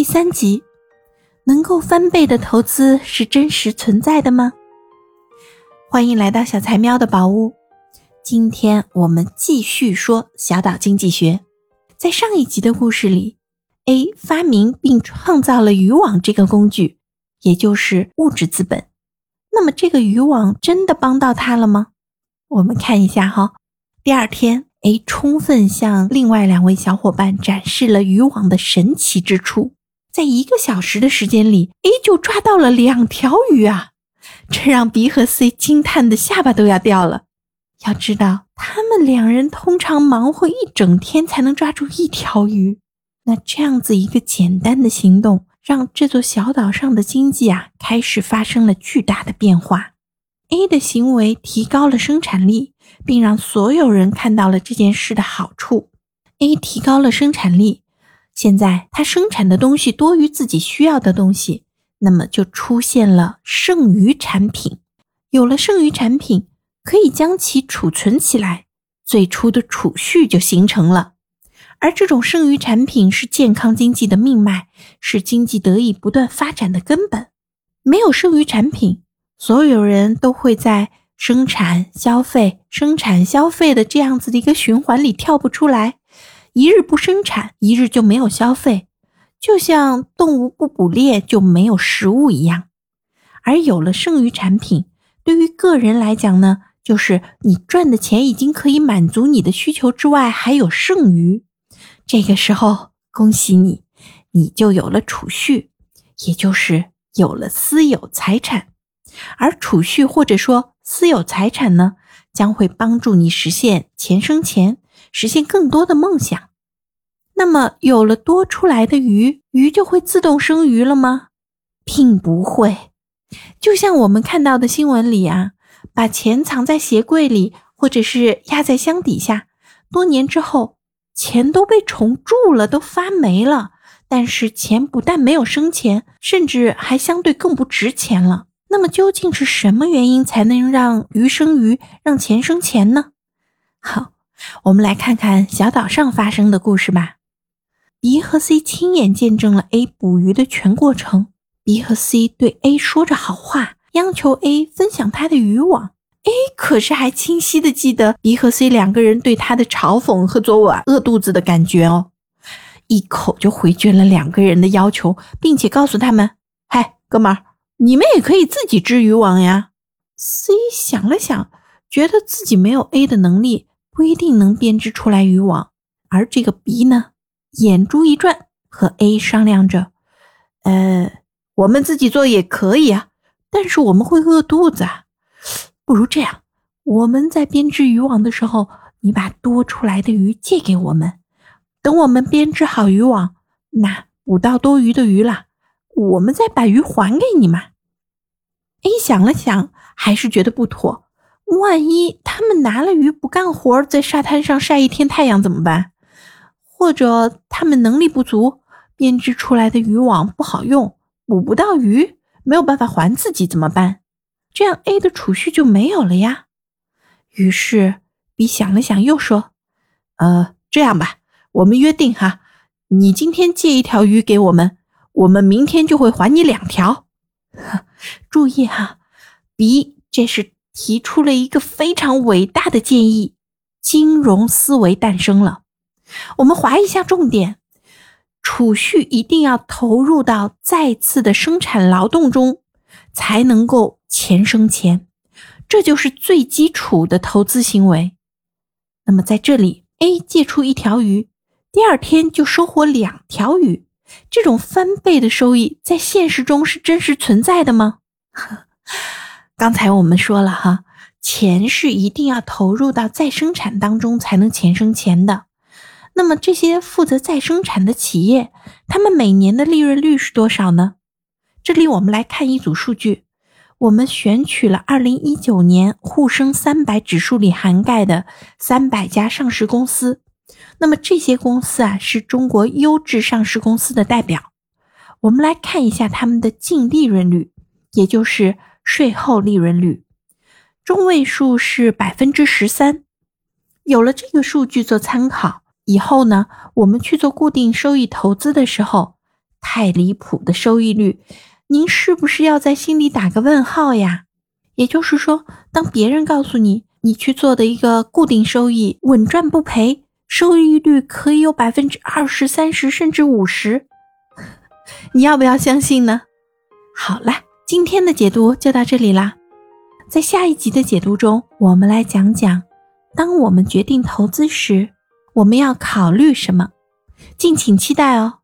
第三集，能够翻倍的投资是真实存在的吗？欢迎来到小财喵的宝屋。今天我们继续说小岛经济学。在上一集的故事里，A 发明并创造了渔网这个工具，也就是物质资本。那么这个渔网真的帮到他了吗？我们看一下哈。第二天。A 充分向另外两位小伙伴展示了渔网的神奇之处，在一个小时的时间里，A 就抓到了两条鱼啊！这让 B 和 C 惊叹的下巴都要掉了。要知道，他们两人通常忙活一整天才能抓住一条鱼，那这样子一个简单的行动，让这座小岛上的经济啊开始发生了巨大的变化。A 的行为提高了生产力。并让所有人看到了这件事的好处。A 提高了生产力，现在他生产的东西多于自己需要的东西，那么就出现了剩余产品。有了剩余产品，可以将其储存起来，最初的储蓄就形成了。而这种剩余产品是健康经济的命脉，是经济得以不断发展的根本。没有剩余产品，所有人都会在。生产、消费、生产、消费的这样子的一个循环里跳不出来，一日不生产，一日就没有消费，就像动物不捕猎就没有食物一样。而有了剩余产品，对于个人来讲呢，就是你赚的钱已经可以满足你的需求之外，还有剩余。这个时候，恭喜你，你就有了储蓄，也就是有了私有财产。而储蓄或者说私有财产呢，将会帮助你实现钱生钱，实现更多的梦想。那么，有了多出来的鱼，鱼就会自动生鱼了吗？并不会。就像我们看到的新闻里啊，把钱藏在鞋柜里，或者是压在箱底下，多年之后，钱都被虫蛀了，都发霉了。但是钱不但没有生钱，甚至还相对更不值钱了。那么究竟是什么原因才能让鱼生鱼，让钱生钱呢？好，我们来看看小岛上发生的故事吧。B 和 C 亲眼见证了 A 捕鱼的全过程。B 和 C 对 A 说着好话，央求 A 分享他的渔网。A 可是还清晰的记得 B 和 C 两个人对他的嘲讽和昨晚饿肚子的感觉哦，一口就回绝了两个人的要求，并且告诉他们：“嗨，哥们儿。”你们也可以自己织渔网呀。C 想了想，觉得自己没有 A 的能力，不一定能编织出来渔网。而这个 B 呢，眼珠一转，和 A 商量着：“呃，我们自己做也可以啊，但是我们会饿肚子啊。不如这样，我们在编织渔网的时候，你把多出来的鱼借给我们，等我们编织好渔网，那捕到多余的鱼了。”我们再把鱼还给你嘛？A 想了想，还是觉得不妥。万一他们拿了鱼不干活，在沙滩上晒一天太阳怎么办？或者他们能力不足，编织出来的渔网不好用，捕不到鱼，没有办法还自己怎么办？这样 A 的储蓄就没有了呀。于是 B 想了想，又说：“呃，这样吧，我们约定哈，你今天借一条鱼给我们。”我们明天就会还你两条。注意哈，B 这是提出了一个非常伟大的建议，金融思维诞生了。我们划一下重点：储蓄一定要投入到再次的生产劳动中，才能够钱生钱，这就是最基础的投资行为。那么在这里，A 借出一条鱼，第二天就收获两条鱼。这种翻倍的收益在现实中是真实存在的吗？刚才我们说了哈，钱是一定要投入到再生产当中才能钱生钱的。那么这些负责再生产的企业，他们每年的利润率是多少呢？这里我们来看一组数据，我们选取了二零一九年沪深三百指数里涵盖的三百家上市公司。那么这些公司啊，是中国优质上市公司的代表。我们来看一下他们的净利润率，也就是税后利润率，中位数是百分之十三。有了这个数据做参考以后呢，我们去做固定收益投资的时候，太离谱的收益率，您是不是要在心里打个问号呀？也就是说，当别人告诉你你去做的一个固定收益稳赚不赔，收益率可以有百分之二十三十甚至五十，你要不要相信呢？好啦，今天的解读就到这里啦。在下一集的解读中，我们来讲讲，当我们决定投资时，我们要考虑什么，敬请期待哦。